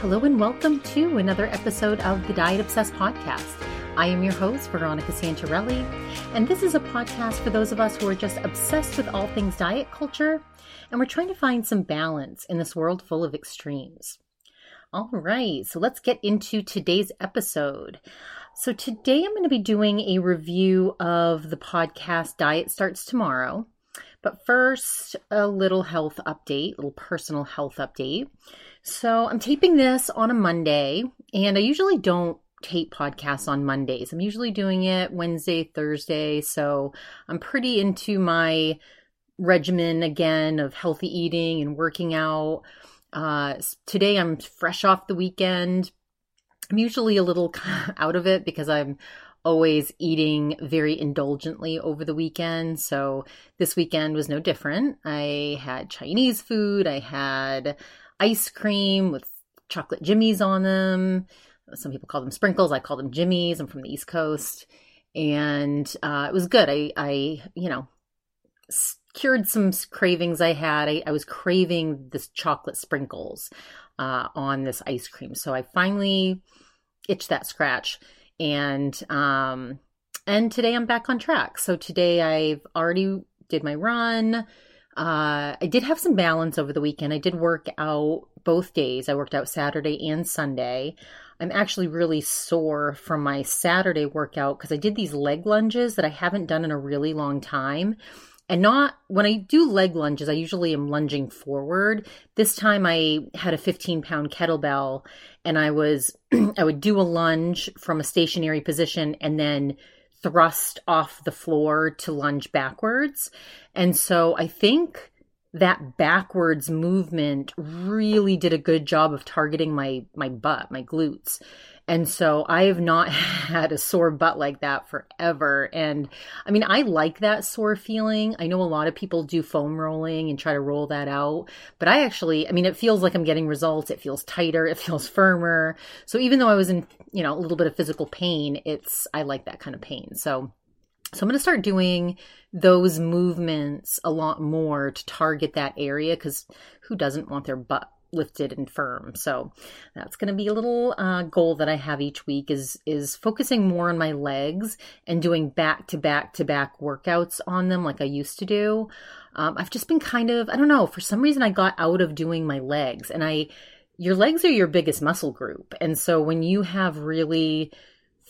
Hello and welcome to another episode of the Diet Obsessed podcast. I am your host, Veronica Santarelli, and this is a podcast for those of us who are just obsessed with all things diet culture, and we're trying to find some balance in this world full of extremes. All right, so let's get into today's episode. So, today I'm going to be doing a review of the podcast Diet Starts Tomorrow. But first, a little health update, a little personal health update. So I'm taping this on a Monday, and I usually don't tape podcasts on Mondays. I'm usually doing it Wednesday, Thursday. So I'm pretty into my regimen again of healthy eating and working out. Uh, today I'm fresh off the weekend. I'm usually a little out of it because I'm always eating very indulgently over the weekend. So this weekend was no different. I had Chinese food. I had ice cream with chocolate jimmies on them. Some people call them sprinkles. I call them jimmies. I'm from the East Coast, and uh, it was good. I, I, you know, cured some cravings I had. I, I was craving this chocolate sprinkles uh, on this ice cream, so I finally itched that scratch, and um, and today I'm back on track. So today I've already did my run. Uh, I did have some balance over the weekend. I did work out both days. I worked out Saturday and Sunday. I'm actually really sore from my Saturday workout because I did these leg lunges that I haven't done in a really long time. And not when I do leg lunges, I usually am lunging forward. This time I had a 15 pound kettlebell and I was, I would do a lunge from a stationary position and then thrust off the floor to lunge backwards. And so I think that backwards movement really did a good job of targeting my my butt, my glutes. And so I have not had a sore butt like that forever. And I mean, I like that sore feeling. I know a lot of people do foam rolling and try to roll that out, but I actually, I mean, it feels like I'm getting results. It feels tighter, it feels firmer. So even though I was in, you know, a little bit of physical pain, it's, I like that kind of pain. So, so I'm going to start doing those movements a lot more to target that area because who doesn't want their butt lifted and firm. So that's going to be a little uh, goal that I have each week is is focusing more on my legs and doing back to back to back workouts on them like I used to do. Um, I've just been kind of I don't know for some reason I got out of doing my legs and I your legs are your biggest muscle group and so when you have really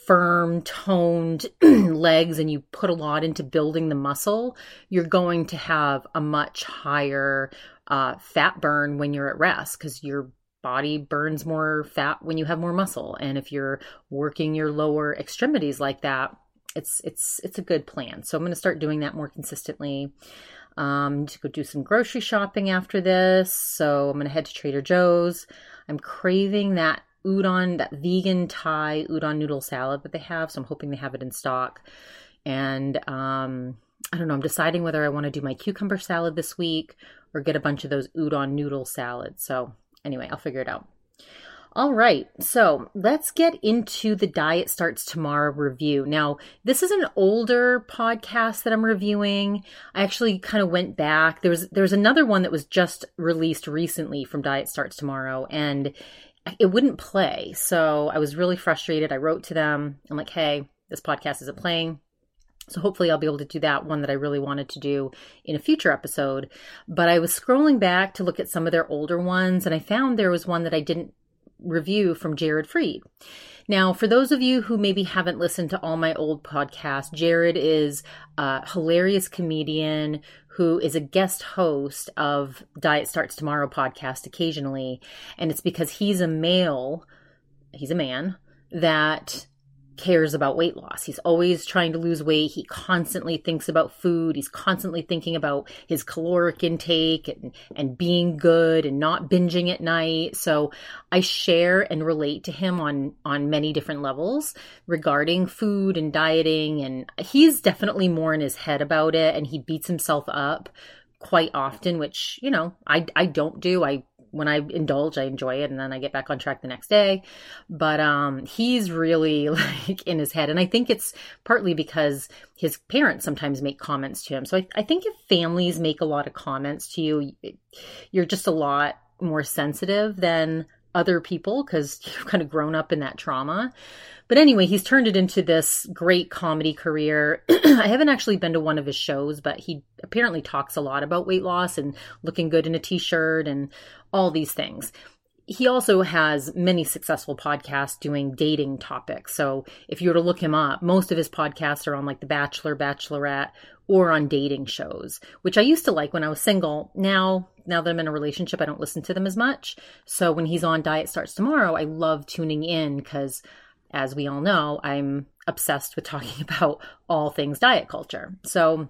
firm toned legs and you put a lot into building the muscle you're going to have a much higher uh, fat burn when you're at rest because your body burns more fat when you have more muscle. And if you're working your lower extremities like that, it's it's it's a good plan. So I'm going to start doing that more consistently. Um, to go do some grocery shopping after this. So I'm going to head to Trader Joe's. I'm craving that udon, that vegan Thai udon noodle salad that they have. So I'm hoping they have it in stock. And um, I don't know. I'm deciding whether I want to do my cucumber salad this week or get a bunch of those udon noodle salads. So, anyway, I'll figure it out. All right, so let's get into the Diet Starts Tomorrow review. Now, this is an older podcast that I'm reviewing. I actually kind of went back. There was there's another one that was just released recently from Diet Starts Tomorrow, and it wouldn't play. So I was really frustrated. I wrote to them. I'm like, hey, this podcast isn't playing. So hopefully I'll be able to do that one that I really wanted to do in a future episode. But I was scrolling back to look at some of their older ones and I found there was one that I didn't review from Jared Freid. Now, for those of you who maybe haven't listened to all my old podcasts, Jared is a hilarious comedian who is a guest host of Diet Starts Tomorrow podcast occasionally. And it's because he's a male, he's a man that cares about weight loss. He's always trying to lose weight. He constantly thinks about food. He's constantly thinking about his caloric intake and, and being good and not binging at night. So I share and relate to him on, on many different levels regarding food and dieting. And he's definitely more in his head about it and he beats himself up quite often, which, you know, I, I don't do. I when I indulge, I enjoy it and then I get back on track the next day. But um he's really like in his head. And I think it's partly because his parents sometimes make comments to him. So I, I think if families make a lot of comments to you, you're just a lot more sensitive than other people because you've kind of grown up in that trauma. But anyway, he's turned it into this great comedy career. I haven't actually been to one of his shows, but he apparently talks a lot about weight loss and looking good in a t shirt and all these things he also has many successful podcasts doing dating topics. So if you were to look him up, most of his podcasts are on like The Bachelor, Bachelorette, or on dating shows, which I used to like when I was single. Now, now that I'm in a relationship, I don't listen to them as much. So when he's on Diet Starts Tomorrow, I love tuning in because, as we all know, I'm obsessed with talking about all things diet culture. So,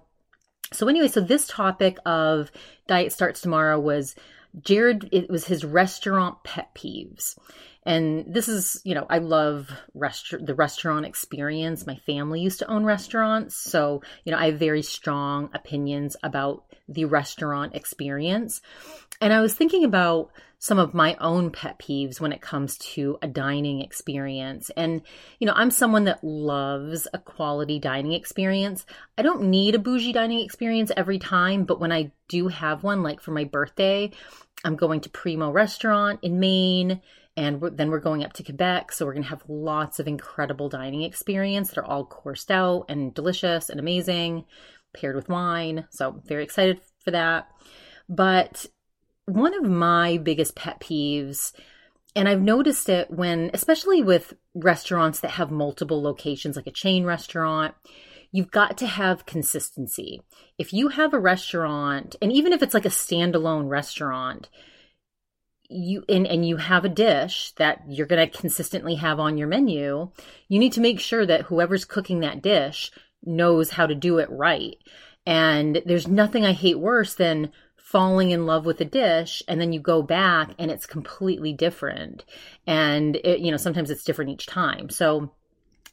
so anyway, so this topic of Diet Starts Tomorrow was Jared, it was his restaurant pet peeves. And this is, you know, I love rest- the restaurant experience. My family used to own restaurants. So, you know, I have very strong opinions about the restaurant experience. And I was thinking about some of my own pet peeves when it comes to a dining experience. And, you know, I'm someone that loves a quality dining experience. I don't need a bougie dining experience every time, but when I do have one, like for my birthday, I'm going to Primo Restaurant in Maine, and we're, then we're going up to Quebec. So we're going to have lots of incredible dining experience that are all coursed out and delicious and amazing, paired with wine. So very excited for that. But one of my biggest pet peeves, and I've noticed it when, especially with restaurants that have multiple locations, like a chain restaurant, you've got to have consistency. If you have a restaurant, and even if it's like a standalone restaurant, you and, and you have a dish that you're going to consistently have on your menu, you need to make sure that whoever's cooking that dish knows how to do it right. And there's nothing I hate worse than falling in love with a dish and then you go back and it's completely different. And it, you know, sometimes it's different each time. So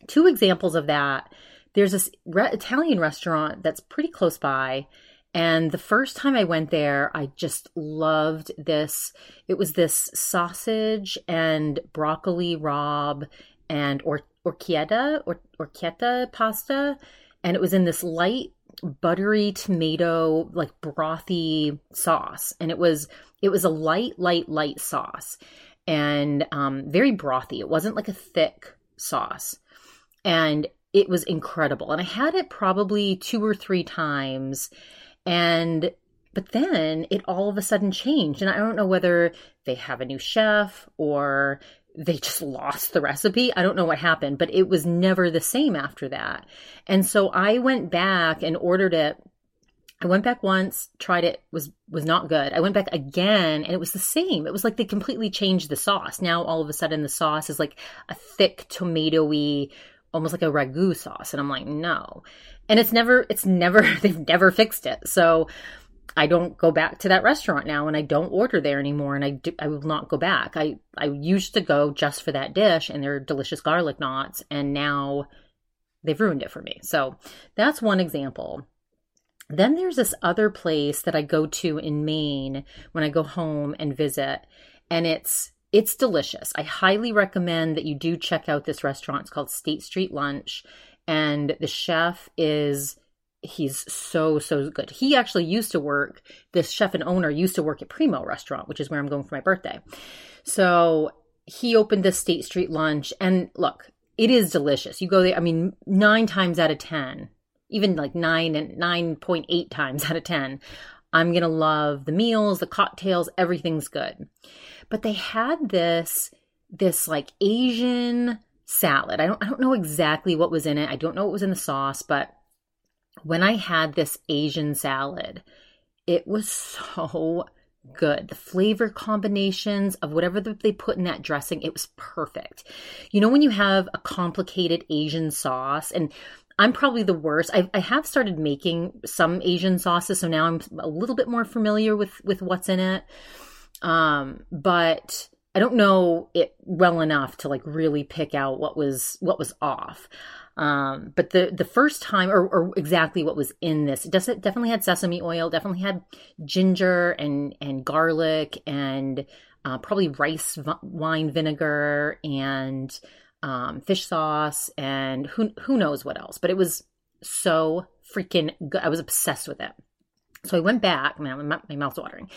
two examples of that there's this re- Italian restaurant that's pretty close by. And the first time I went there, I just loved this. It was this sausage and broccoli rob and or orchietta or orchetta pasta. And it was in this light buttery tomato like brothy sauce and it was it was a light light light sauce and um very brothy it wasn't like a thick sauce and it was incredible. And I had it probably two or three times. And but then it all of a sudden changed. And I don't know whether they have a new chef or they just lost the recipe. I don't know what happened, but it was never the same after that. And so I went back and ordered it. I went back once, tried it, was was not good. I went back again and it was the same. It was like they completely changed the sauce. Now all of a sudden the sauce is like a thick tomatoey almost like a ragu sauce. And I'm like, no. And it's never, it's never, they've never fixed it. So I don't go back to that restaurant now and I don't order there anymore. And I, do, I will not go back. I, I used to go just for that dish and their delicious garlic knots. And now they've ruined it for me. So that's one example. Then there's this other place that I go to in Maine when I go home and visit. And it's it's delicious. I highly recommend that you do check out this restaurant. It's called State Street Lunch. And the chef is he's so so good. He actually used to work. This chef and owner used to work at Primo Restaurant, which is where I'm going for my birthday. So he opened this State Street Lunch, and look, it is delicious. You go there. I mean, nine times out of ten, even like nine and nine point eight times out of ten, I'm gonna love the meals, the cocktails. Everything's good but they had this this like Asian salad. I don't I don't know exactly what was in it. I don't know what was in the sauce, but when I had this Asian salad, it was so good. The flavor combinations of whatever they put in that dressing, it was perfect. You know, when you have a complicated Asian sauce, and I'm probably the worst. I, I have started making some Asian sauces, so now I'm a little bit more familiar with with what's in it. Um, but I don't know it well enough to like really pick out what was what was off. Um, but the the first time, or, or exactly what was in this, it definitely had sesame oil, definitely had ginger and and garlic and uh, probably rice v- wine vinegar and um, fish sauce and who who knows what else. But it was so freaking good. I was obsessed with it. So I went back. Man, my, my mouth's watering.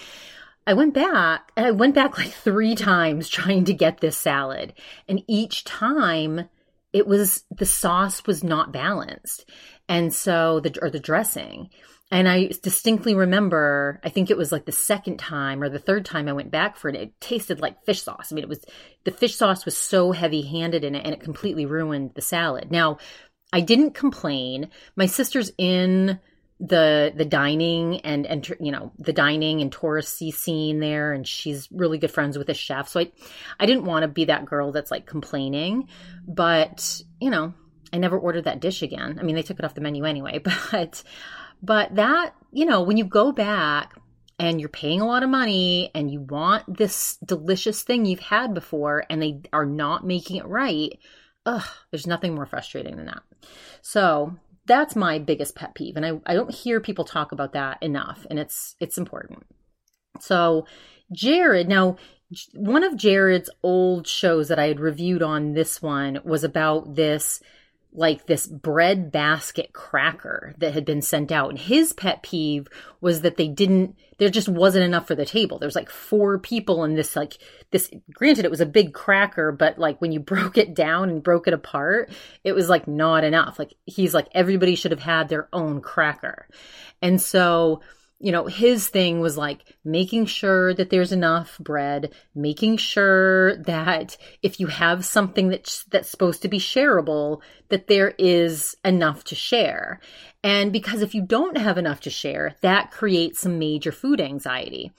I went back and I went back like three times trying to get this salad. And each time it was the sauce was not balanced. And so the or the dressing. And I distinctly remember, I think it was like the second time or the third time I went back for it, it tasted like fish sauce. I mean, it was, the fish sauce was so heavy handed in it and it completely ruined the salad. Now, I didn't complain. My sister's in the the dining and and you know the dining and touristy scene there and she's really good friends with the chef. So i i didn't want to be that girl that's like complaining but you know i never ordered that dish again. I mean they took it off the menu anyway but but that you know when you go back and you're paying a lot of money and you want this delicious thing you've had before and they are not making it right ugh there's nothing more frustrating than that. So that's my biggest pet peeve and I, I don't hear people talk about that enough and it's it's important. So jared now one of jared's old shows that i had reviewed on this one was about this like this bread basket cracker that had been sent out. And his pet peeve was that they didn't, there just wasn't enough for the table. There was like four people in this, like, this, granted, it was a big cracker, but like when you broke it down and broke it apart, it was like not enough. Like, he's like, everybody should have had their own cracker. And so, you know, his thing was like making sure that there's enough bread, making sure that if you have something that's that's supposed to be shareable, that there is enough to share. And because if you don't have enough to share, that creates some major food anxiety.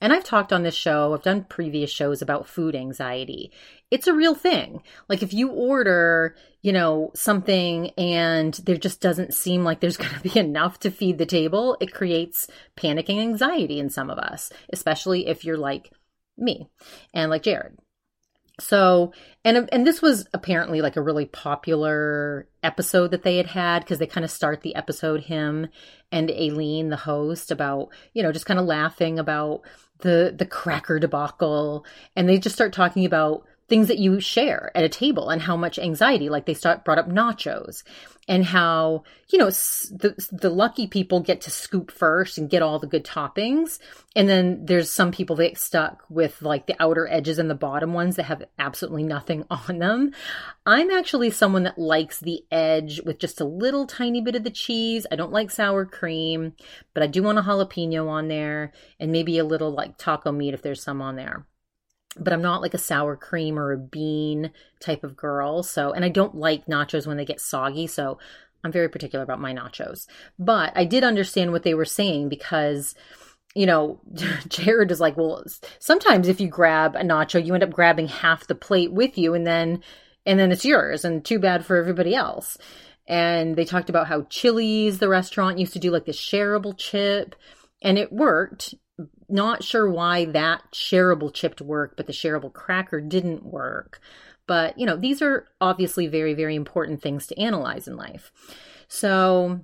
And I've talked on this show, I've done previous shows about food anxiety. It's a real thing. Like if you order, you know, something and there just doesn't seem like there's going to be enough to feed the table, it creates panicking anxiety in some of us, especially if you're like me and like Jared. So, and and this was apparently like a really popular episode that they had had because they kind of start the episode him and Aleen, the host, about you know just kind of laughing about the the cracker debacle, and they just start talking about things that you share at a table and how much anxiety like they start brought up nachos and how you know the the lucky people get to scoop first and get all the good toppings. And then there's some people that get stuck with like the outer edges and the bottom ones that have absolutely nothing on them. I'm actually someone that likes the edge with just a little tiny bit of the cheese. I don't like sour cream but i do want a jalapeno on there and maybe a little like taco meat if there's some on there but I'm not like a sour cream or a bean type of girl. So, and I don't like nachos when they get soggy. So, I'm very particular about my nachos. But I did understand what they were saying because, you know, Jared is like, well, sometimes if you grab a nacho, you end up grabbing half the plate with you and then and then it's yours and too bad for everybody else. And they talked about how Chili's, the restaurant, used to do like the shareable chip and it worked not sure why that shareable chipped work, but the shareable cracker didn't work. But, you know, these are obviously very, very important things to analyze in life. So,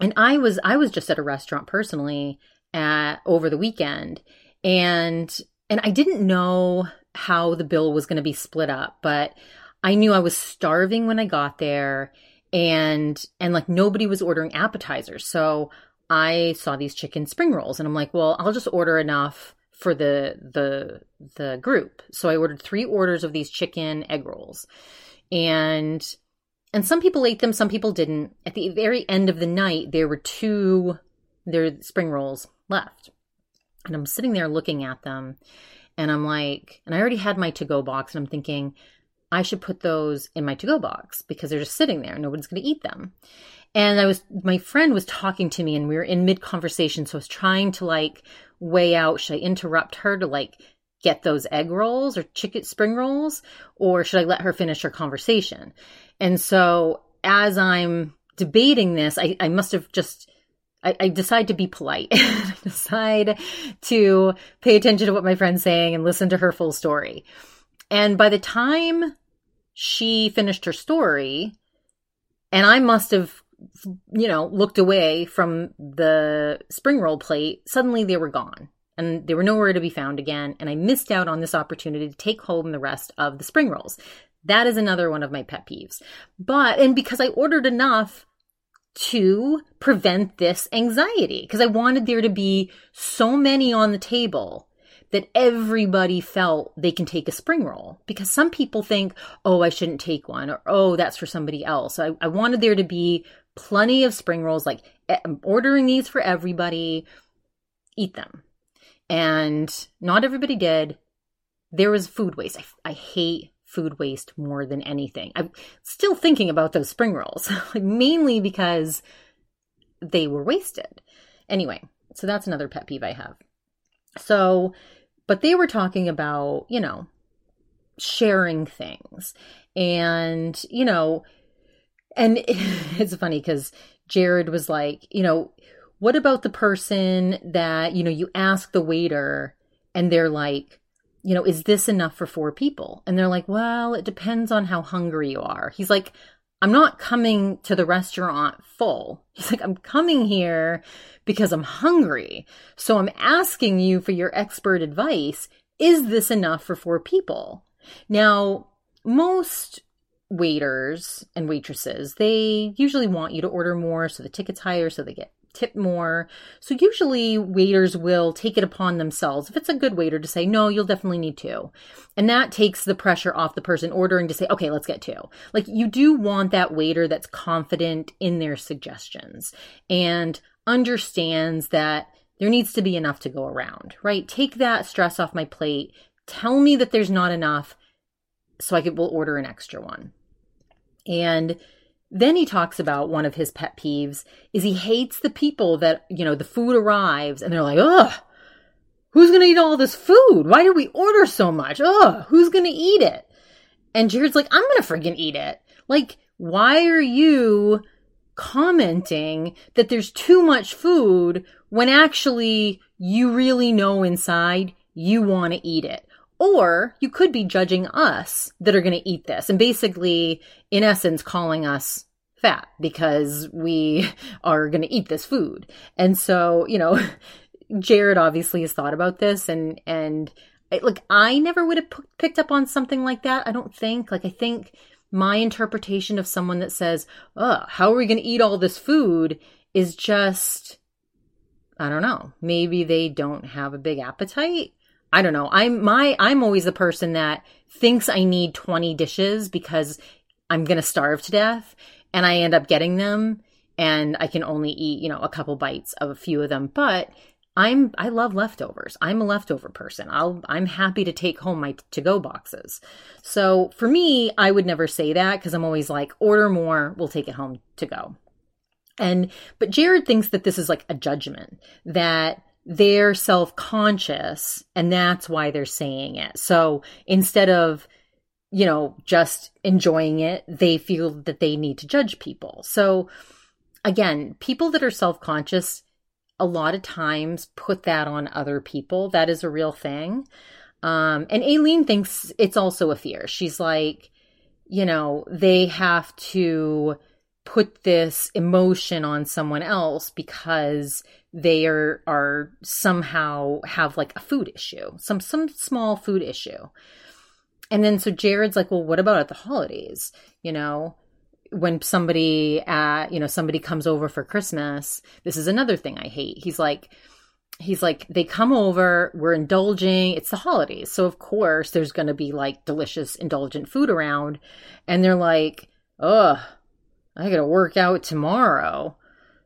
and I was, I was just at a restaurant personally at, over the weekend and, and I didn't know how the bill was going to be split up, but I knew I was starving when I got there and, and like nobody was ordering appetizers. So I saw these chicken spring rolls and I'm like, well, I'll just order enough for the the the group. So I ordered 3 orders of these chicken egg rolls. And and some people ate them, some people didn't. At the very end of the night, there were two their spring rolls left. And I'm sitting there looking at them and I'm like, and I already had my to go box and I'm thinking, I should put those in my to go box because they're just sitting there. Nobody's going to eat them. And I was, my friend was talking to me and we were in mid conversation. So I was trying to like weigh out, should I interrupt her to like get those egg rolls or chicken spring rolls? Or should I let her finish her conversation? And so as I'm debating this, I, I must have just, I, decide to be polite. I decide to pay attention to what my friend's saying and listen to her full story. And by the time she finished her story, and I must have you know, looked away from the spring roll plate, suddenly they were gone and they were nowhere to be found again. And I missed out on this opportunity to take home the rest of the spring rolls. That is another one of my pet peeves. But, and because I ordered enough to prevent this anxiety, because I wanted there to be so many on the table that everybody felt they can take a spring roll because some people think, oh, I shouldn't take one or oh, that's for somebody else. I, I wanted there to be plenty of spring rolls, like eh, I'm ordering these for everybody, eat them. And not everybody did. There was food waste. I, I hate food waste more than anything. I'm still thinking about those spring rolls, mainly because they were wasted. Anyway, so that's another pet peeve I have. So, but they were talking about, you know, sharing things. And, you know, and it's funny because Jared was like, you know, what about the person that, you know, you ask the waiter and they're like, you know, is this enough for four people? And they're like, well, it depends on how hungry you are. He's like, I'm not coming to the restaurant full. He's like, I'm coming here because I'm hungry. So I'm asking you for your expert advice. Is this enough for four people? Now, most waiters and waitresses, they usually want you to order more so the ticket's higher so they get tip more. So usually waiters will take it upon themselves, if it's a good waiter, to say, no, you'll definitely need two. And that takes the pressure off the person ordering to say, okay, let's get two. Like you do want that waiter that's confident in their suggestions and understands that there needs to be enough to go around, right? Take that stress off my plate. Tell me that there's not enough so I could, will order an extra one. And then he talks about one of his pet peeves is he hates the people that, you know, the food arrives and they're like, ugh, who's going to eat all this food? Why did we order so much? Ugh, who's going to eat it? And Jared's like, I'm going to freaking eat it. Like, why are you commenting that there's too much food when actually you really know inside you want to eat it? Or you could be judging us that are going to eat this and basically, in essence, calling us fat because we are going to eat this food. And so, you know, Jared obviously has thought about this and, and like, I never would have p- picked up on something like that. I don't think. Like, I think my interpretation of someone that says, oh, how are we going to eat all this food is just, I don't know. Maybe they don't have a big appetite I don't know. I'm my I'm always the person that thinks I need 20 dishes because I'm going to starve to death and I end up getting them and I can only eat, you know, a couple bites of a few of them, but I'm I love leftovers. I'm a leftover person. I'll I'm happy to take home my to go boxes. So for me, I would never say that because I'm always like order more, we'll take it home to go. And but Jared thinks that this is like a judgment that they're self conscious and that's why they're saying it. So instead of, you know, just enjoying it, they feel that they need to judge people. So again, people that are self conscious a lot of times put that on other people. That is a real thing. Um, and Aleen thinks it's also a fear. She's like, you know, they have to put this emotion on someone else because they are are somehow have like a food issue some some small food issue. And then so jared's like well what about at the holidays? You know when somebody uh you know somebody comes over for christmas this is another thing i hate. He's like he's like they come over we're indulging it's the holidays so of course there's going to be like delicious indulgent food around. And they're like ugh I gotta work out tomorrow.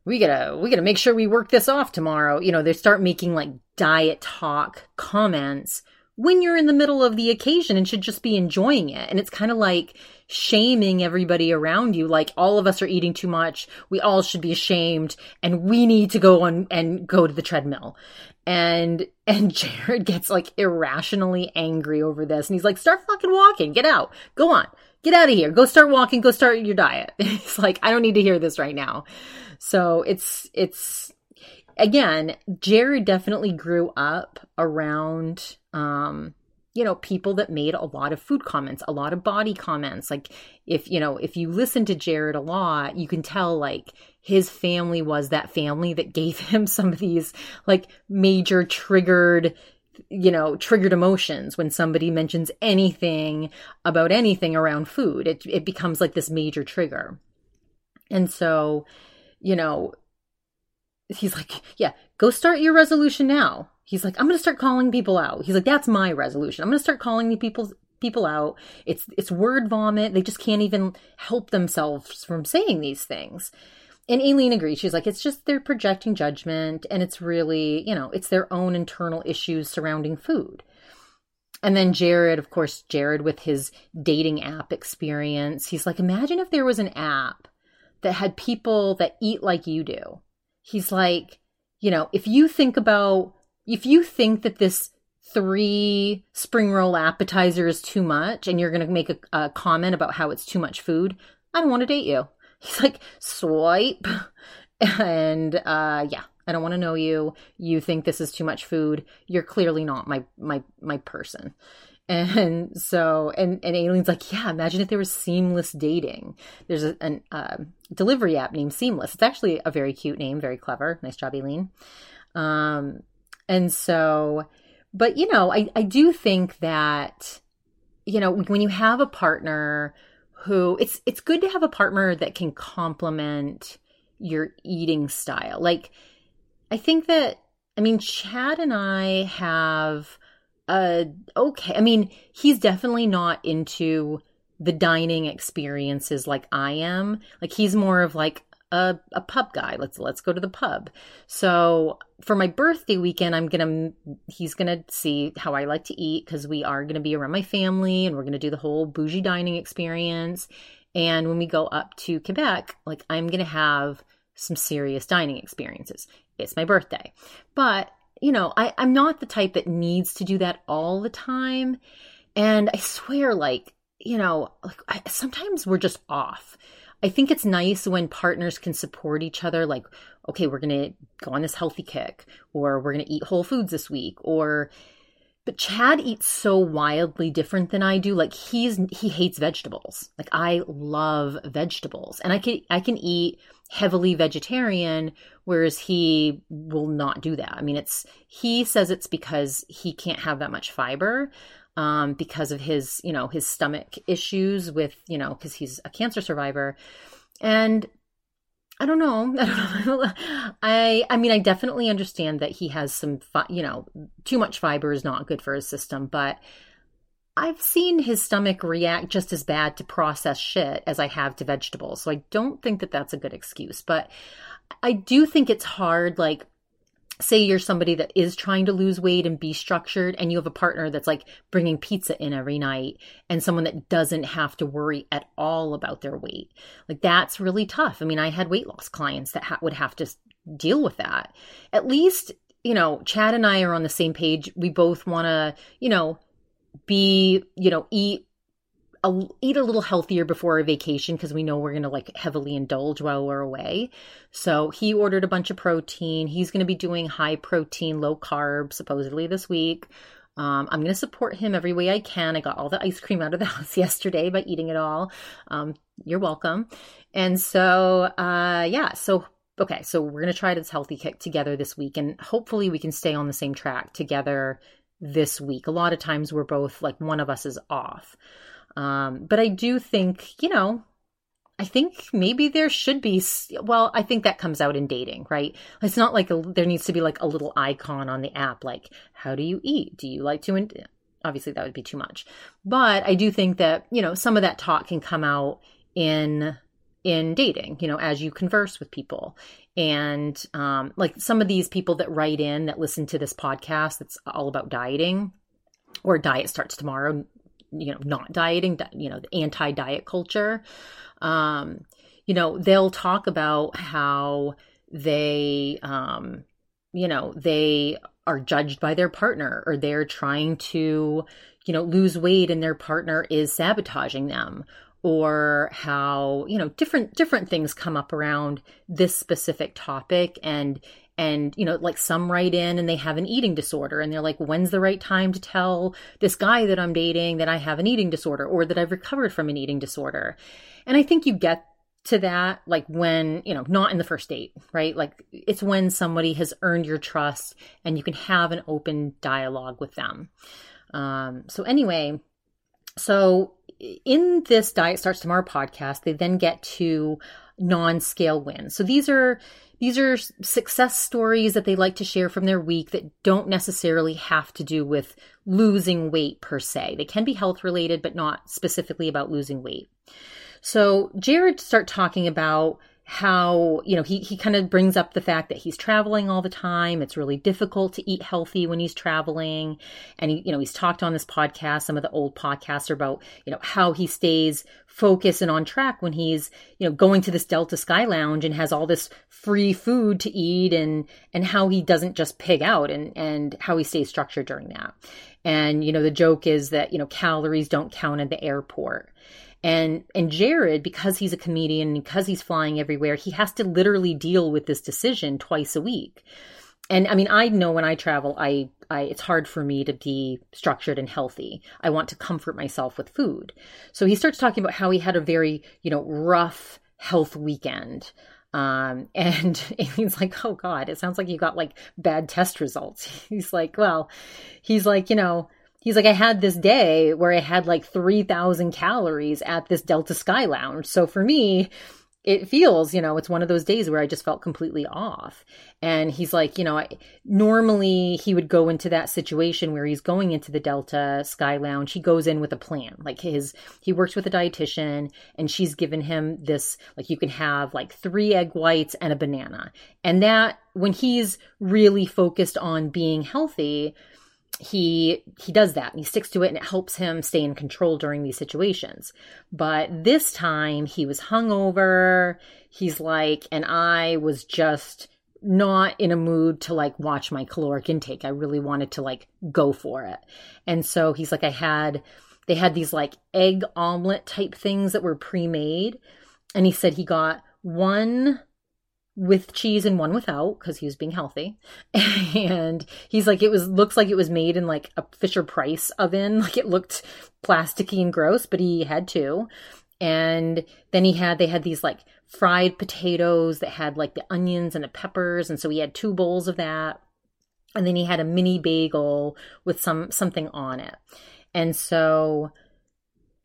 We gotta we gotta make sure we work this off tomorrow. You know, they start making like diet talk comments when you're in the middle of the occasion and should just be enjoying it. And it's kind of like shaming everybody around you. Like all of us are eating too much. We all should be ashamed and we need to go on and go to the treadmill. And, and Jared gets like irrationally angry over this. And he's like, start fucking walking. Get out. Go on get out of here. Go start walking. Go start your diet. it's like, I don't need to hear this right now. So it's, it's, again, Jared definitely grew up around, um, you know, people that made a lot of food comments, a lot of body comments. Like, if, you know, if you listen to Jared a lot, you can tell like his family was that family that gave him some of these like major triggered you know, triggered emotions when somebody mentions anything about anything around food. It, it becomes like this major trigger. And so, you know, he's like, yeah, go start your resolution now. He's like, I'm going to start calling people out. He's like, that's my resolution. I'm going to start calling people people out. It's it's word vomit. They just can't even help themselves from saying these things. And Aleen agrees. She's like, it's just they're projecting judgment, and it's really, you know, it's their own internal issues surrounding food. And then Jared, of course, Jared with his dating app experience, he's like, imagine if there was an app that had people that eat like you do. He's like, you know, if you think about, if you think that this three spring roll appetizer is too much and you're going to make a, a, comment about how it's too much food, I don't want to date you. He's like, swipe. And uh, yeah, I don't want to know you. You think this is too much food. You're clearly not my my my person. And so, and and Aleen's like, yeah. Imagine if there was seamless dating. There's a an, uh, delivery app named Seamless. It's actually a very cute name, very clever. Nice job, Aleen. Um, and so, but you know, I I do think that you know when you have a partner who it's it's good to have a partner that can complement your eating style. Like I think that I mean Chad and I have uh okay. I mean, he's definitely not into the dining experiences like I am. Like he's more of like a, a pub guy. Let's let's go to the pub. So for my birthday weekend, I'm gonna he's gonna see how I like to eat because we are gonna be around my family and we're gonna do the whole bougie dining experience. And when we go up to Quebec, like I'm gonna have some serious dining experiences. It's my birthday. But, you know, I, I'm not the type that needs to do that all the time. And I swear, like, you know, like I, sometimes we're just off. I think it's nice when partners can support each other, like, okay, we're going to go on this healthy kick, or we're going to eat whole foods this week, or but Chad eats so wildly different than I do. Like he's he hates vegetables. Like I love vegetables. And I can I can eat heavily vegetarian whereas he will not do that. I mean it's he says it's because he can't have that much fiber. Um, because of his, you know, his stomach issues with, you know, because he's a cancer survivor. And I don't know. I. I I mean, I definitely understand that he has some, fi- you know, too much fiber is not good for his system, but I've seen his stomach react just as bad to processed shit as I have to vegetables. So I don't think that that's a good excuse, but I do think it's hard like say you're somebody that is trying to lose weight and be structured and you have a partner that's like bringing pizza in every night and someone that doesn't have to worry at all about their weight like that's really tough. I mean i had weight loss clients that ha- would have to deal with that. At least you know chad and i are on the same page. We both want to you know be you know eat a, eat a little healthier before our vacation because we know we're going to like heavily indulge while we're away. So he ordered a bunch of protein. He's going to be doing high protein, low carb supposedly this week. Um, I'm going to support him every way I can. I got all the ice cream out of the house yesterday by eating it all. Um, you're welcome. And so, uh, yeah, so okay, so we're going to try this healthy kick together this week, and hopefully we can stay on the same track together this week. A lot of times we're both like one of us is off. Um, but I do think, you know, I think maybe there should be. Well, I think that comes out in dating, right? It's not like a, there needs to be like a little icon on the app, like how do you eat? Do you like to? In-? Obviously, that would be too much. But I do think that you know some of that talk can come out in in dating. You know, as you converse with people, and um, like some of these people that write in that listen to this podcast that's all about dieting or diet starts tomorrow you know not dieting you know the anti-diet culture. Um you know they'll talk about how they um you know they are judged by their partner or they're trying to you know lose weight and their partner is sabotaging them or how you know different different things come up around this specific topic and and you know like some write in and they have an eating disorder and they're like when's the right time to tell this guy that i'm dating that i have an eating disorder or that i've recovered from an eating disorder? And i think you get to that like when you know not in the first date right? Like it's when somebody has earned your trust and you can have an open dialogue with them. Um, so anyway so in this diet starts tomorrow podcast they then get to non-scale wins so these are these are success stories that they like to share from their week that don't necessarily have to do with losing weight per se. They can be health related, but not specifically about losing weight. So Jared start talking about how you know he he kind of brings up the fact that he's traveling all the time. It's really difficult to eat healthy when he's traveling. And he you know he's talked on this podcast some of the old podcasts about you know how he stays focused and on track when he's you know going to this delta sky lounge and has all this free food to eat and and how he doesn't just pig out and and how he stays structured during that. And you know the joke is that you know calories don't count at the airport and and Jared, because he's a comedian, because he's flying everywhere, he has to literally deal with this decision twice a week. And I mean, I know when I travel, I, I it's hard for me to be structured and healthy. I want to comfort myself with food. So he starts talking about how he had a very, you know, rough health weekend. Um, and he's like, oh God, it sounds like you got like bad test results. He's like, well, he's like, you know, he's like, I had this day where I had like 3,000 calories at this Delta Sky Lounge. So for me, it feels, you know, it's one of those days where I just felt completely off. And he's like, you know, I, normally he would go into that situation where he's going into the Delta Sky Lounge. He goes in with a plan. Like his, he works with a dietitian and she's given him this, like you can have like three egg whites and a banana. And that when he's really focused on being healthy, he he does that and he sticks to it and it helps him stay in control during these situations. But this time he was hungover. He's like and i was just not in a mood to like watch my caloric intake. I really wanted to like go for it. And so he's like i had they had these like egg omelet type things that were pre-made. And he said he got one with cheese and one without because he was being healthy. And he's like, it was looks like it was made in like a Fisher Price oven. Like it looked plasticky and gross, but he had two. And then he had they had these like fried potatoes that had like the onions and the peppers, and so he had two bowls of that. And then he had a mini bagel with some something on it. And so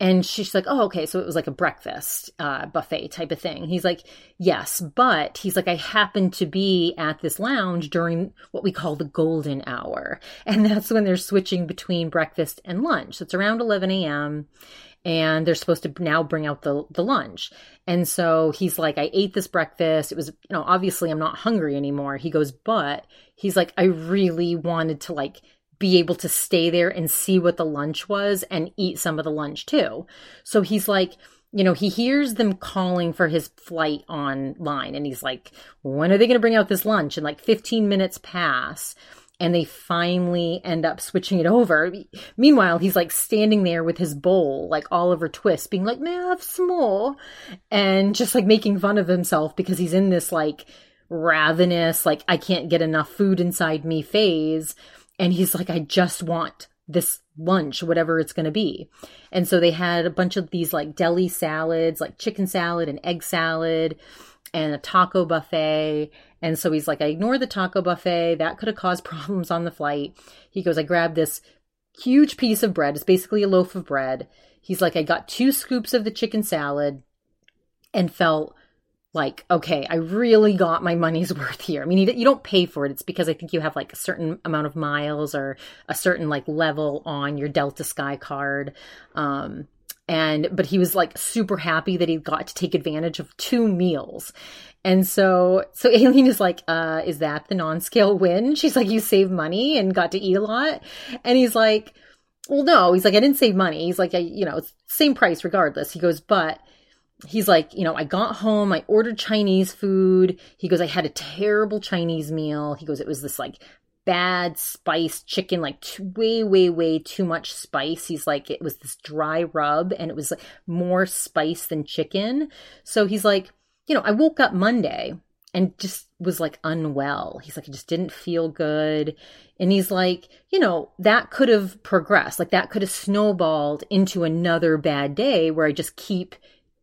and she's like, oh, okay. So it was like a breakfast uh, buffet type of thing. He's like, yes, but he's like, I happened to be at this lounge during what we call the golden hour. And that's when they're switching between breakfast and lunch. So it's around 11 a.m. And they're supposed to now bring out the, the lunch. And so he's like, I ate this breakfast. It was, you know, obviously I'm not hungry anymore. He goes, but he's like, I really wanted to like be able to stay there and see what the lunch was and eat some of the lunch too. So he's like, you know, he hears them calling for his flight online and he's like, when are they going to bring out this lunch? And like 15 minutes pass and they finally end up switching it over. Meanwhile, he's like standing there with his bowl, like Oliver Twist, being like, may I have some more? And just like making fun of himself because he's in this like ravenous, like, I can't get enough food inside me phase and he's like, I just want this lunch, whatever it's going to be. And so they had a bunch of these like deli salads, like chicken salad and egg salad and a taco buffet. And so he's like, I ignore the taco buffet. That could have caused problems on the flight. He goes, I grabbed this huge piece of bread. It's basically a loaf of bread. He's like, I got two scoops of the chicken salad and felt like, okay, I really got my money's worth here. I mean, you, don't pay for it. It's because I think you have like a certain amount of miles or a certain like level on your Delta Sky card. Um, and, but he was like super happy that he got to take advantage of two meals. And so, so Aleen is like, uh, is that the non-scale win? She's like, you save money and got to eat a lot. And he's like, well, no, he's like, I didn't save money. He's like, I, you know, it's same price regardless. He goes, but he's like, you know, I got home, I ordered Chinese food. He goes, I had a terrible Chinese meal. He goes, it was this like bad spiced chicken, like way, way, way too much spice. He's like, it was this dry rub and it was like more spice than chicken. So he's like, you know, I woke up Monday and just was like unwell. He's like, I just didn't feel good. And he's like, you know, that could have progressed. Like that could have snowballed into another bad day where I just keep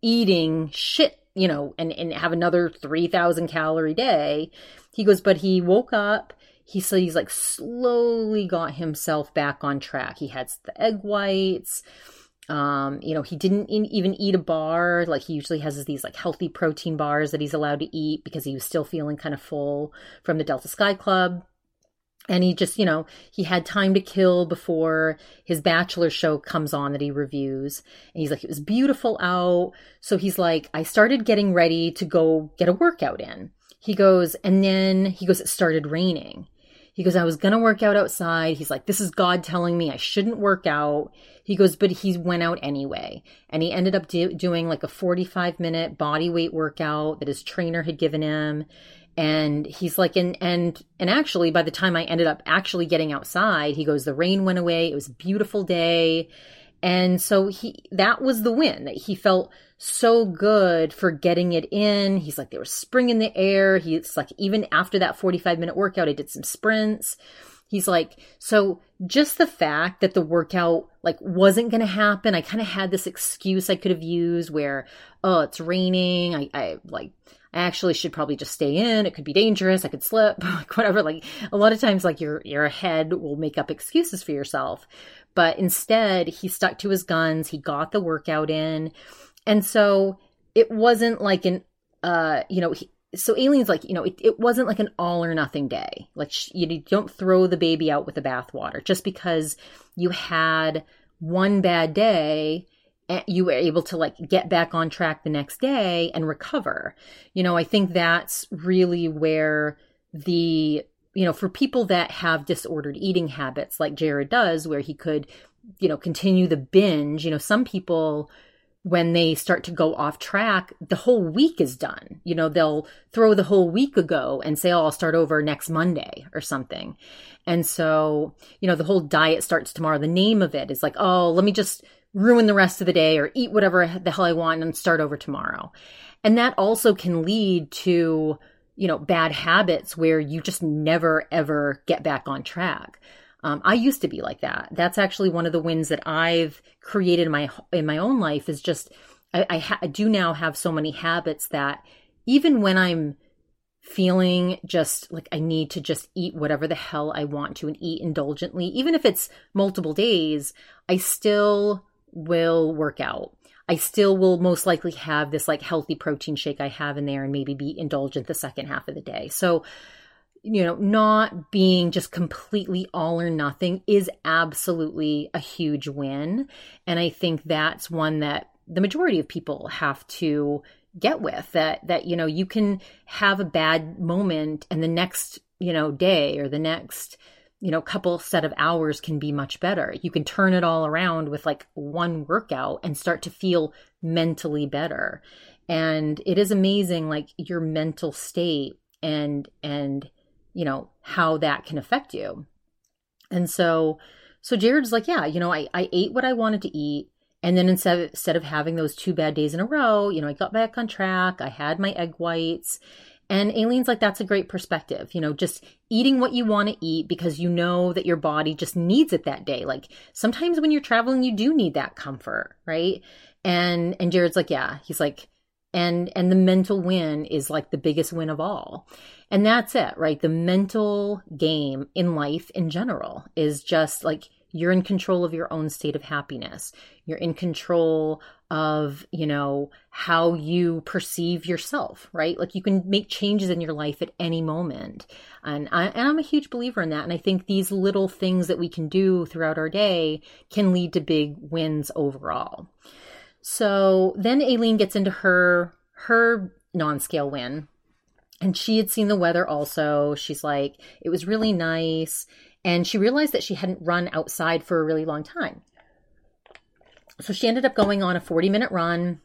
eating shit, you know, and, and have another 3,000 calorie day. He goes, but he woke up. He said he's like slowly got himself back on track. He had the egg whites. Um, you know, he didn't in, even eat a bar. Like he usually has these like healthy protein bars that he's allowed to eat because he was still feeling kind of full from the Delta Sky Club. And he just, you know, he had time to kill before his bachelor show comes on that he reviews. And he's like, it was beautiful out. So he's like, I started getting ready to go get a workout in. He goes, and then he goes, it started raining. He goes, I was going to work out outside. He's like, this is God telling me I shouldn't work out. He goes, but he went out anyway. And he ended up do- doing like a 45 minute body weight workout that his trainer had given him. And he's like, and, and, and actually, by the time I ended up actually getting outside, he goes, the rain went away. It was a beautiful day. And so he, that was the win that he felt so good for getting it in. He's like, there was spring in the air. He's like, even after that 45 minute workout, I did some sprints. He's like, so just the fact that the workout like wasn't going to happen, I kind of had this excuse I could have used where, oh, it's raining. I, I like, I actually should probably just stay in. It could be dangerous. I could slip, like whatever. Like a lot of times, like your, your head will make up excuses for yourself. But instead, he stuck to his guns. He got the workout in. And so it wasn't like an, uh, you know, he, so Aleen's like, you know, it, it wasn't like an all or nothing day. Like you don't throw the baby out with the bathwater just because you had one bad day and you were able to like get back on track the next day and recover. You know, I think that's really where the you know, for people that have disordered eating habits like Jared does, where he could, you know, continue the binge, you know, some people, when they start to go off track, the whole week is done. You know, they'll throw the whole week ago and say, oh, I'll start over next Monday or something. And so, you know, the whole diet starts tomorrow. The name of it is like, oh, let me just ruin the rest of the day or eat whatever the hell I want and start over tomorrow. And that also can lead to, you know, bad habits where you just never ever get back on track. Um, I used to be like that. That's actually one of the wins that I've created in my in my own life. Is just I, I, ha- I do now have so many habits that even when I'm feeling just like I need to just eat whatever the hell I want to and eat indulgently, even if it's multiple days, I still will work out. I still will most likely have this like healthy protein shake I have in there and maybe be indulgent the second half of the day. So, you know, not being just completely all or nothing is absolutely a huge win. And I think that's one that the majority of people have to get with that that you know you can have a bad moment and the next you know day or the next you know, couple set of hours can be much better. You can turn it all around with like one workout and start to feel mentally better. And it is amazing like your mental state and and you know how that can affect you. And so so Jared's like, yeah, you know, I I ate what I wanted to eat. And then instead of, instead of having those two bad days in a row, you know, I got back on track. I had my egg whites and Aleen's like, that's a great perspective. You know, just eating what you want to eat because you know that your body just needs it that day. Like sometimes when you're traveling, you do need that comfort, right? And, and Jared's like, yeah, he's like, and, and the mental win is like the biggest win of all. And that's it, right? The mental game in life in general is just like, you're in control of your own state of happiness. You're in control of, you know, how you perceive yourself, right? Like you can make changes in your life at any moment. And, I, and I'm a huge believer in that. And I think these little things that we can do throughout our day can lead to big wins overall. So then Aleen gets into her, her non-scale win. And she had seen the weather also. She's like, it was really nice and she realized that she hadn't run outside for a really long time. So she ended up going on a 40 minute run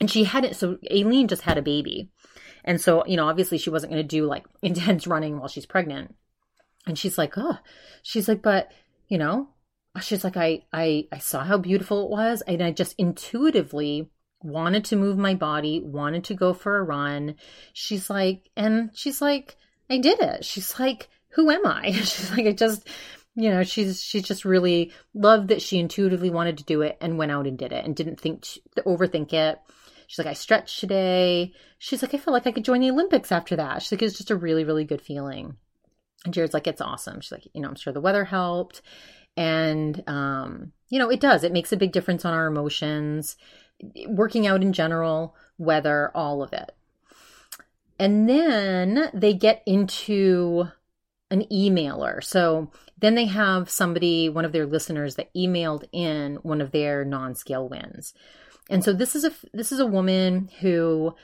and she hadn't, so Aleen just had a baby. And so, you know, obviously she wasn't going to do like intense running while she's pregnant. And she's like, oh, she's like, but, you know, she's like, I, I, I saw how beautiful it was. And I just intuitively wanted to move my body, wanted to go for a run. She's like, and she's like, I did it. She's like, who am I? She's like, I just, you know, she's she just really loved that she intuitively wanted to do it and went out and did it and didn't think to overthink it. She's like, I stretched today. She's like, I feel like I could join the Olympics after that. She's like, it's just a really, really good feeling. And Jared's like, it's awesome. She's like, you know, I'm sure the weather helped. And um, you know, it does. It makes a big difference on our emotions, working out in general, weather, all of it. And then they get into an emailer. So then they have somebody, one of their listeners that emailed in one of their non-scale wins. And so this is a this is a woman who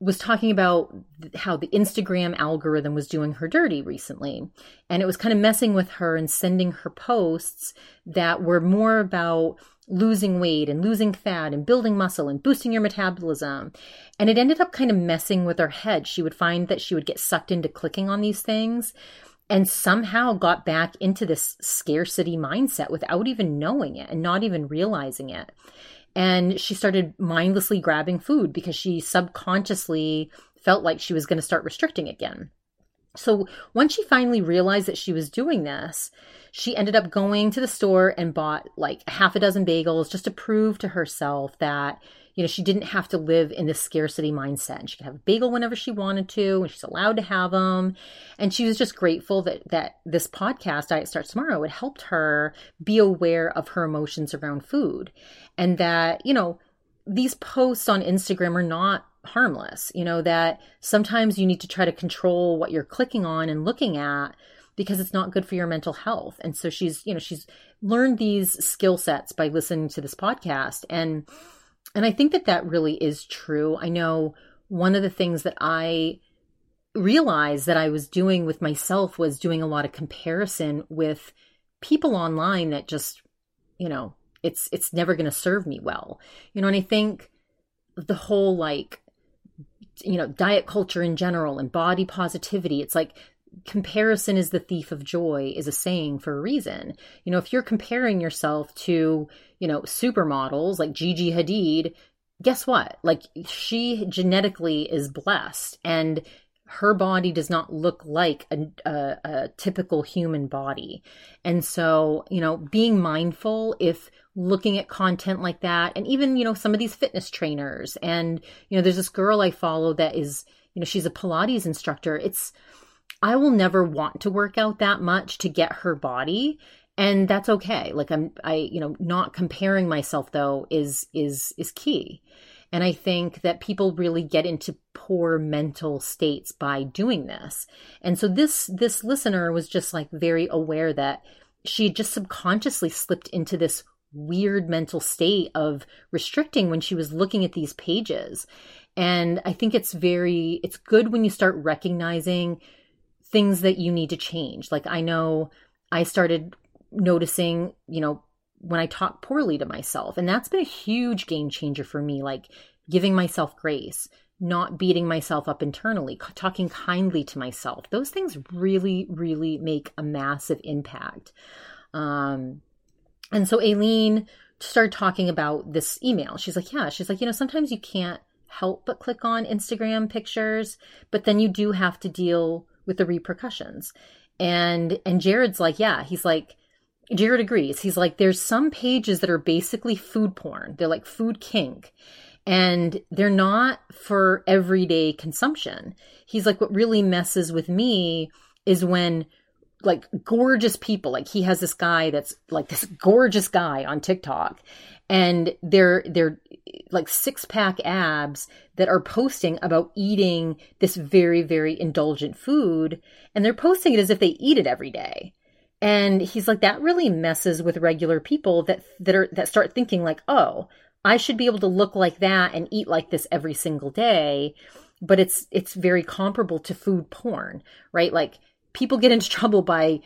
was talking about how the Instagram algorithm was doing her dirty recently. And it was kind of messing with her and sending her posts that were more about losing weight and losing fat and building muscle and boosting your metabolism. And it ended up kind of messing with her head. She would find that she would get sucked into clicking on these things and somehow got back into this scarcity mindset without even knowing it and not even realizing it. And she started mindlessly grabbing food because she subconsciously felt like she was going to start restricting again. So once she finally realized that she was doing this, she ended up going to the store and bought like half a dozen bagels just to prove to herself that you know, she didn't have to live in this scarcity mindset. And she could have a bagel whenever she wanted to, and she's allowed to have them. And she was just grateful that that this podcast, Diet Starts Tomorrow, it helped her be aware of her emotions around food, and that you know these posts on Instagram are not harmless. You know that sometimes you need to try to control what you're clicking on and looking at because it's not good for your mental health. And so she's, you know, she's learned these skill sets by listening to this podcast and and I think that that really is true. I know one of the things that I realized that I was doing with myself was doing a lot of comparison with people online that just, you know, it's it's never going to serve me well. You know, and I think the whole like you know, diet culture in general and body positivity, it's like comparison is the thief of joy is a saying for a reason. You know, if you're comparing yourself to, you know, supermodels like Gigi Hadid, guess what? Like she genetically is blessed and her body does not look like a, a, a, typical human body. And so, you know, being mindful if looking at content like that, and even, you know, some of these fitness trainers, and, you know, there's this girl I follow that is, you know, she's a Pilates instructor. It's, I will never want to work out that much to get her body and that's okay. Like I'm I you know not comparing myself though is is is key. And I think that people really get into poor mental states by doing this. And so this this listener was just like very aware that she just subconsciously slipped into this weird mental state of restricting when she was looking at these pages. And I think it's very it's good when you start recognizing things that you need to change. Like I know I started noticing, you know, when I talk poorly to myself, and that's been a huge game changer for me, like giving myself grace, not beating myself up internally, talking kindly to myself. Those things really, really make a massive impact. Um, and so Aleen started talking about this email. She's like, yeah, she's like, you know, sometimes you can't help but click on Instagram pictures, but then you do have to deal with the repercussions. And and Jared's like, yeah, he's like Jared agrees. He's like there's some pages that are basically food porn. They're like food kink. And they're not for everyday consumption. He's like what really messes with me is when like gorgeous people like he has this guy that's like this gorgeous guy on TikTok and they're they're like six pack abs that are posting about eating this very very indulgent food and they're posting it as if they eat it every day. And he's like that really messes with regular people that that are that start thinking like oh i should be able to look like that and eat like this every single day. But it's it's very comparable to food porn right? Like people get into trouble by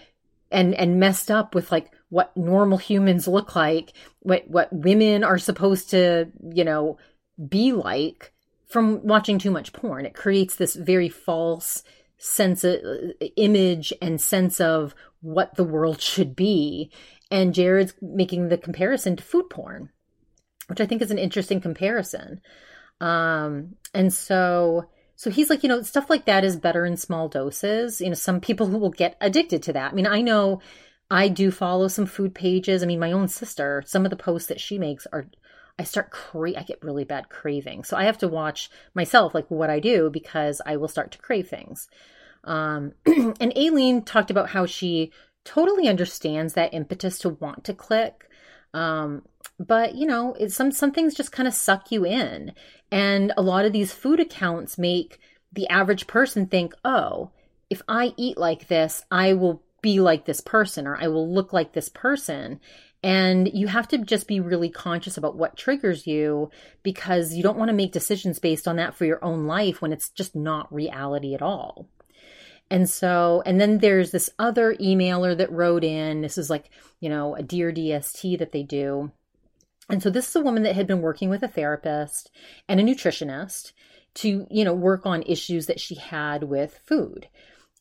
and and messed up with like what normal humans look like, what what women are supposed to, you know, be like from watching too much porn. It creates this very false sense of image and sense of what the world should be. And Jared's making the comparison to food porn, which I think is an interesting comparison. Um, and so so he's like, you know, stuff like that is better in small doses. You know, some people who will get addicted to that. I mean, I know I do follow some food pages. I mean, my own sister, some of the posts that she makes are I start cra- I get really bad craving. So I have to watch myself like what I do because I will start to crave things. Um, and Aleen talked about how she totally understands that impetus to want to click. Um, but you know, some some things just kind of suck you in, and a lot of these food accounts make the average person think, oh, if I eat like this, I will be like this person or I will look like this person. And you have to just be really conscious about what triggers you because you don't want to make decisions based on that for your own life when it's just not reality at all. And so, and then there's this other emailer that wrote in. This is like, you know, a Dear DST that they do. And so this is a woman that had been working with a therapist and a nutritionist to, you know, work on issues that she had with food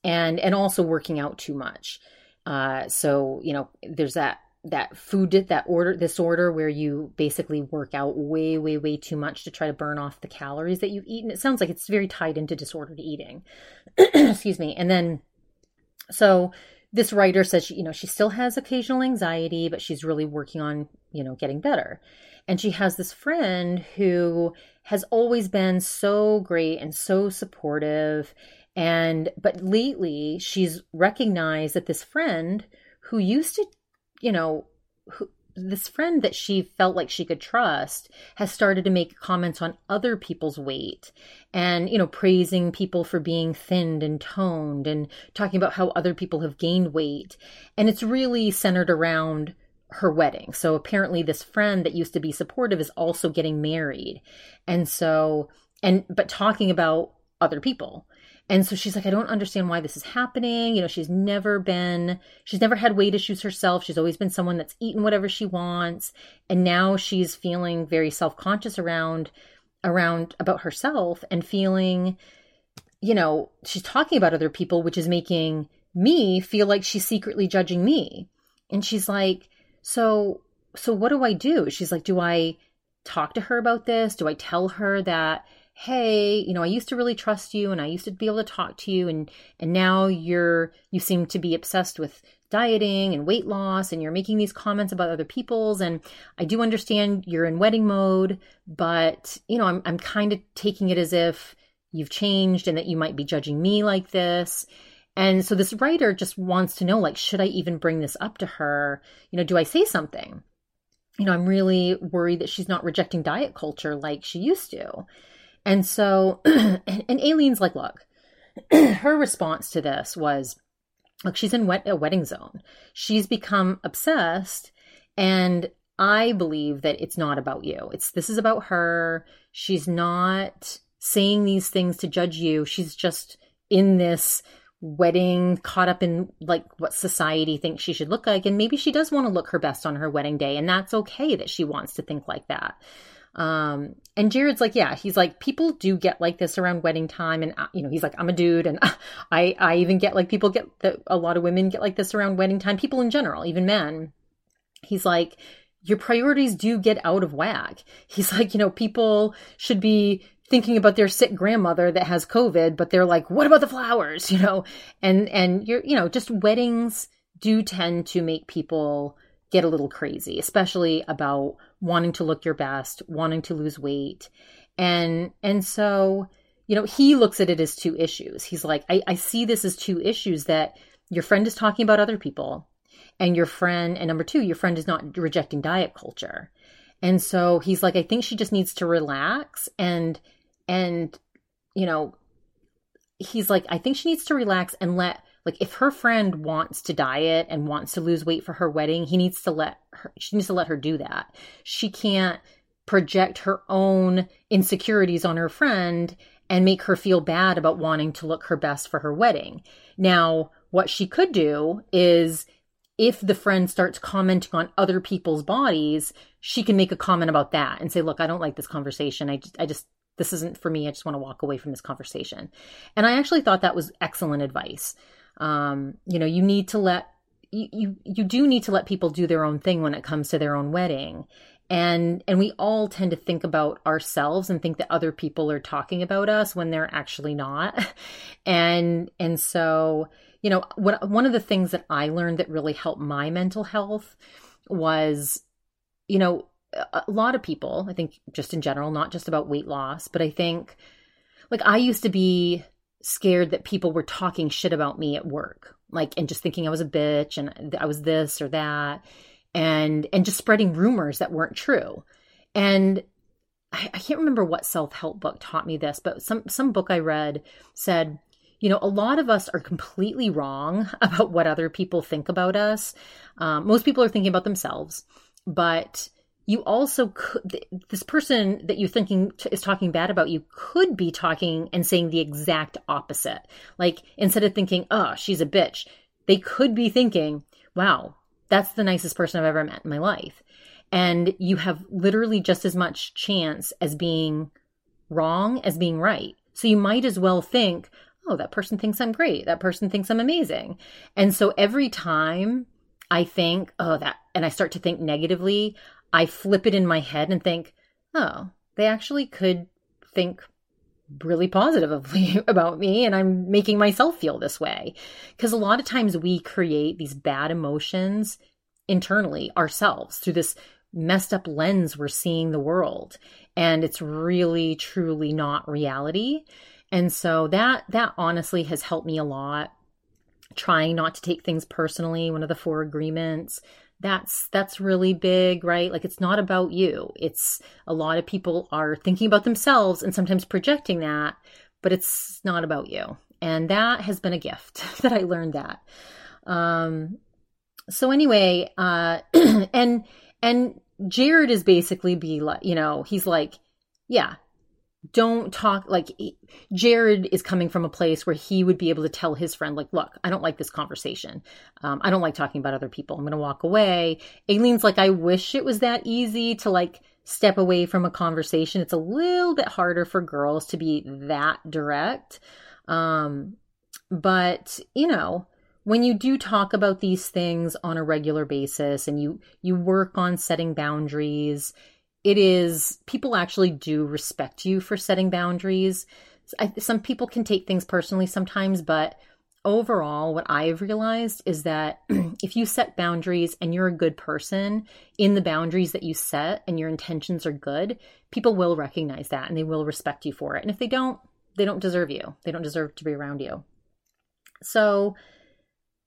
and and also working out too much. Uh, so, you know, there's that that food that order disorder where you basically work out way way way too much to try to burn off the calories that you eat and it sounds like it's very tied into disordered eating. Excuse me. And then so this writer says she, you know she still has occasional anxiety but she's really working on you know getting better. And she has this friend who has always been so great and so supportive and but lately she's recognized that this friend who used to you know, who, this friend that she felt like she could trust has started to make comments on other people's weight and you know praising people for being thinned and toned and talking about how other people have gained weight. And it's really centered around her wedding. So apparently this friend that used to be supportive is also getting married. And so and but talking about other people and so she's like, I don't understand why this is happening. You know, she's never been, she's never had weight issues herself. She's always been someone that's eaten whatever she wants. And now she's feeling very self conscious around, around about herself and feeling, you know, she's talking about other people, which is making me feel like she's secretly judging me. And she's like, so, so what do I do? She's like, do I talk to her about this? Do I tell her that, hey you know i used to really trust you and i used to be able to talk to you and and now you're you seem to be obsessed with dieting and weight loss and you're making these comments about other people's and i do understand you're in wedding mode but you know i'm, I'm kind of taking it as if you've changed and that you might be judging me like this. And so this writer just wants to know like should i even bring this up to her? You know do i say something? You know i'm really worried that she's not rejecting diet culture like she used to and so, and, Aleen's like, look, her response to this was, look, she's in wet, a wedding zone. She's become obsessed. And I believe that it's not about you. It's this is about her. She's not saying these things to judge you. She's just in this wedding caught up in like what society thinks she should look like and maybe she does want to look her best on her wedding day and that's okay that she wants to think like that um, and Jared's like, yeah, he's like, people do get like this around wedding time. And, uh, you know, he's like, I'm a dude. And I, I even get like people get that a lot of women get like this around wedding time, people in general, even men. He's like, your priorities do get out of whack. He's like, you know, people should be thinking about their sick grandmother that has COVID, but they're like, what about the flowers? You know, and, and you're, you know, just weddings do tend to make people get a little crazy, especially about wanting to look your best, wanting to lose weight. And and so, you know, he looks at it as two issues. He's like, I, I see this as two issues that your friend is talking about other people and your friend and number two, your friend is not rejecting diet culture. And so he's like, I think she just needs to relax and and you know, he's like, I think she needs to relax and let like if her friend wants to diet and wants to lose weight for her wedding he needs to let her she needs to let her do that. She can't project her own insecurities on her friend and make her feel bad about wanting to look her best for her wedding. Now what she could do is if the friend starts commenting on other people's bodies she can make a comment about that and say look i don't like this conversation. I just, I just this isn't for me. I just want to walk away from this conversation. And i actually thought that was excellent advice um, you know, you need to let you, you you do need to let people do their own thing when it comes to their own wedding. And and we all tend to think about ourselves and think that other people are talking about us when they're actually not. and and so, you know, what one of the things that I learned that really helped my mental health was you know, a lot of people, I think just in general, not just about weight loss, but I think like I used to be scared that people were talking shit about me at work, like, and just thinking I was a bitch and I was this or that. and and just spreading rumors that weren't true. And I, I can't remember what self-help book taught me this, but some some book I read said, you know, a lot of us are completely wrong about what other people think about us. Um, most people are thinking about themselves, but you also could this person that you're thinking is talking bad about you could be talking and saying the exact opposite. Like instead of thinking oh she's a bitch they could be thinking wow that's the nicest person i've ever met in my life. And you have literally just as much chance as being wrong as being right. So you might as well think oh that person thinks i'm great. That person thinks i'm amazing. And so every time I think, oh, that, and I start to think negatively, I flip it in my head and think, oh, they actually could think really positively about me and I'm making myself feel this way. Because a lot of times we create these bad emotions internally ourselves through this messed up lens we're seeing the world and it's really truly not reality. And so that that honestly has helped me a lot trying not to take things personally, one of the four agreements, that's that's really big right? Like it's not about you. It's a lot of people are thinking about themselves and sometimes projecting that but it's not about you. And that has been a gift that i learned that. Um so anyway uh and and jared is basically be like you know he's like yeah don't talk like Jared is coming from a place where he would be able to tell his friend, like, look, I don't like this conversation. Um, I don't like talking about other people. I'm going to walk away. Aleen's like, I wish it was that easy to like step away from a conversation. It's a little bit harder for girls to be that direct. Um, but, you know, when you do talk about these things on a regular basis and you you work on setting boundaries it is people actually do respect you for setting boundaries. I, some people can take things personally sometimes, but overall, what I've realized is that if you set boundaries and you're a good person in the boundaries that you set and your intentions are good, people will recognize that and they will respect you for it. And if they don't, they don't deserve you. They don't deserve to be around you. So,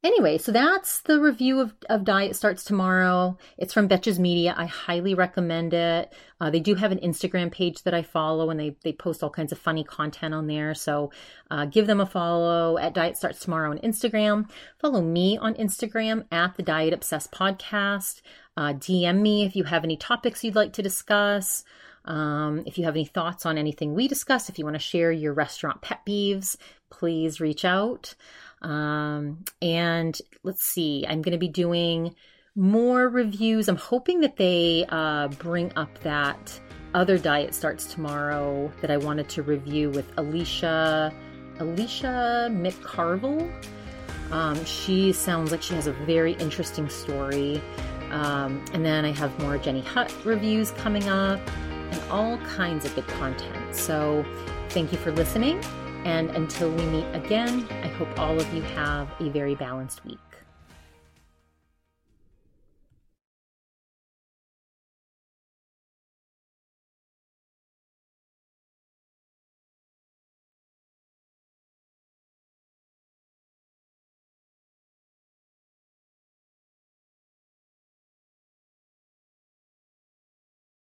Anyway, so that's the review of, of Diet Starts Tomorrow. It's from Betches Media. I highly recommend it. Uh, they do have an Instagram page that I follow and they, they post all kinds of funny content on there. So uh, give them a follow at Diet Starts Tomorrow on Instagram. Follow me on Instagram at the Diet Obsessed Podcast. Uh, DM me if you have any topics you'd like to discuss. Um, if you have any thoughts on anything we discuss, if you want to share your restaurant pet peeves, please reach out. Um, and let's see, I'm going to be doing more reviews. I'm hoping that they uh, bring up that other diet starts tomorrow that I wanted to review with Alicia Alicia McCarville. Um, she sounds like she has a very interesting story. Um, and then I have more Jenny Hutt reviews coming up and all kinds of good content. So thank you for listening. And until we meet again, I hope all of you have a very balanced week.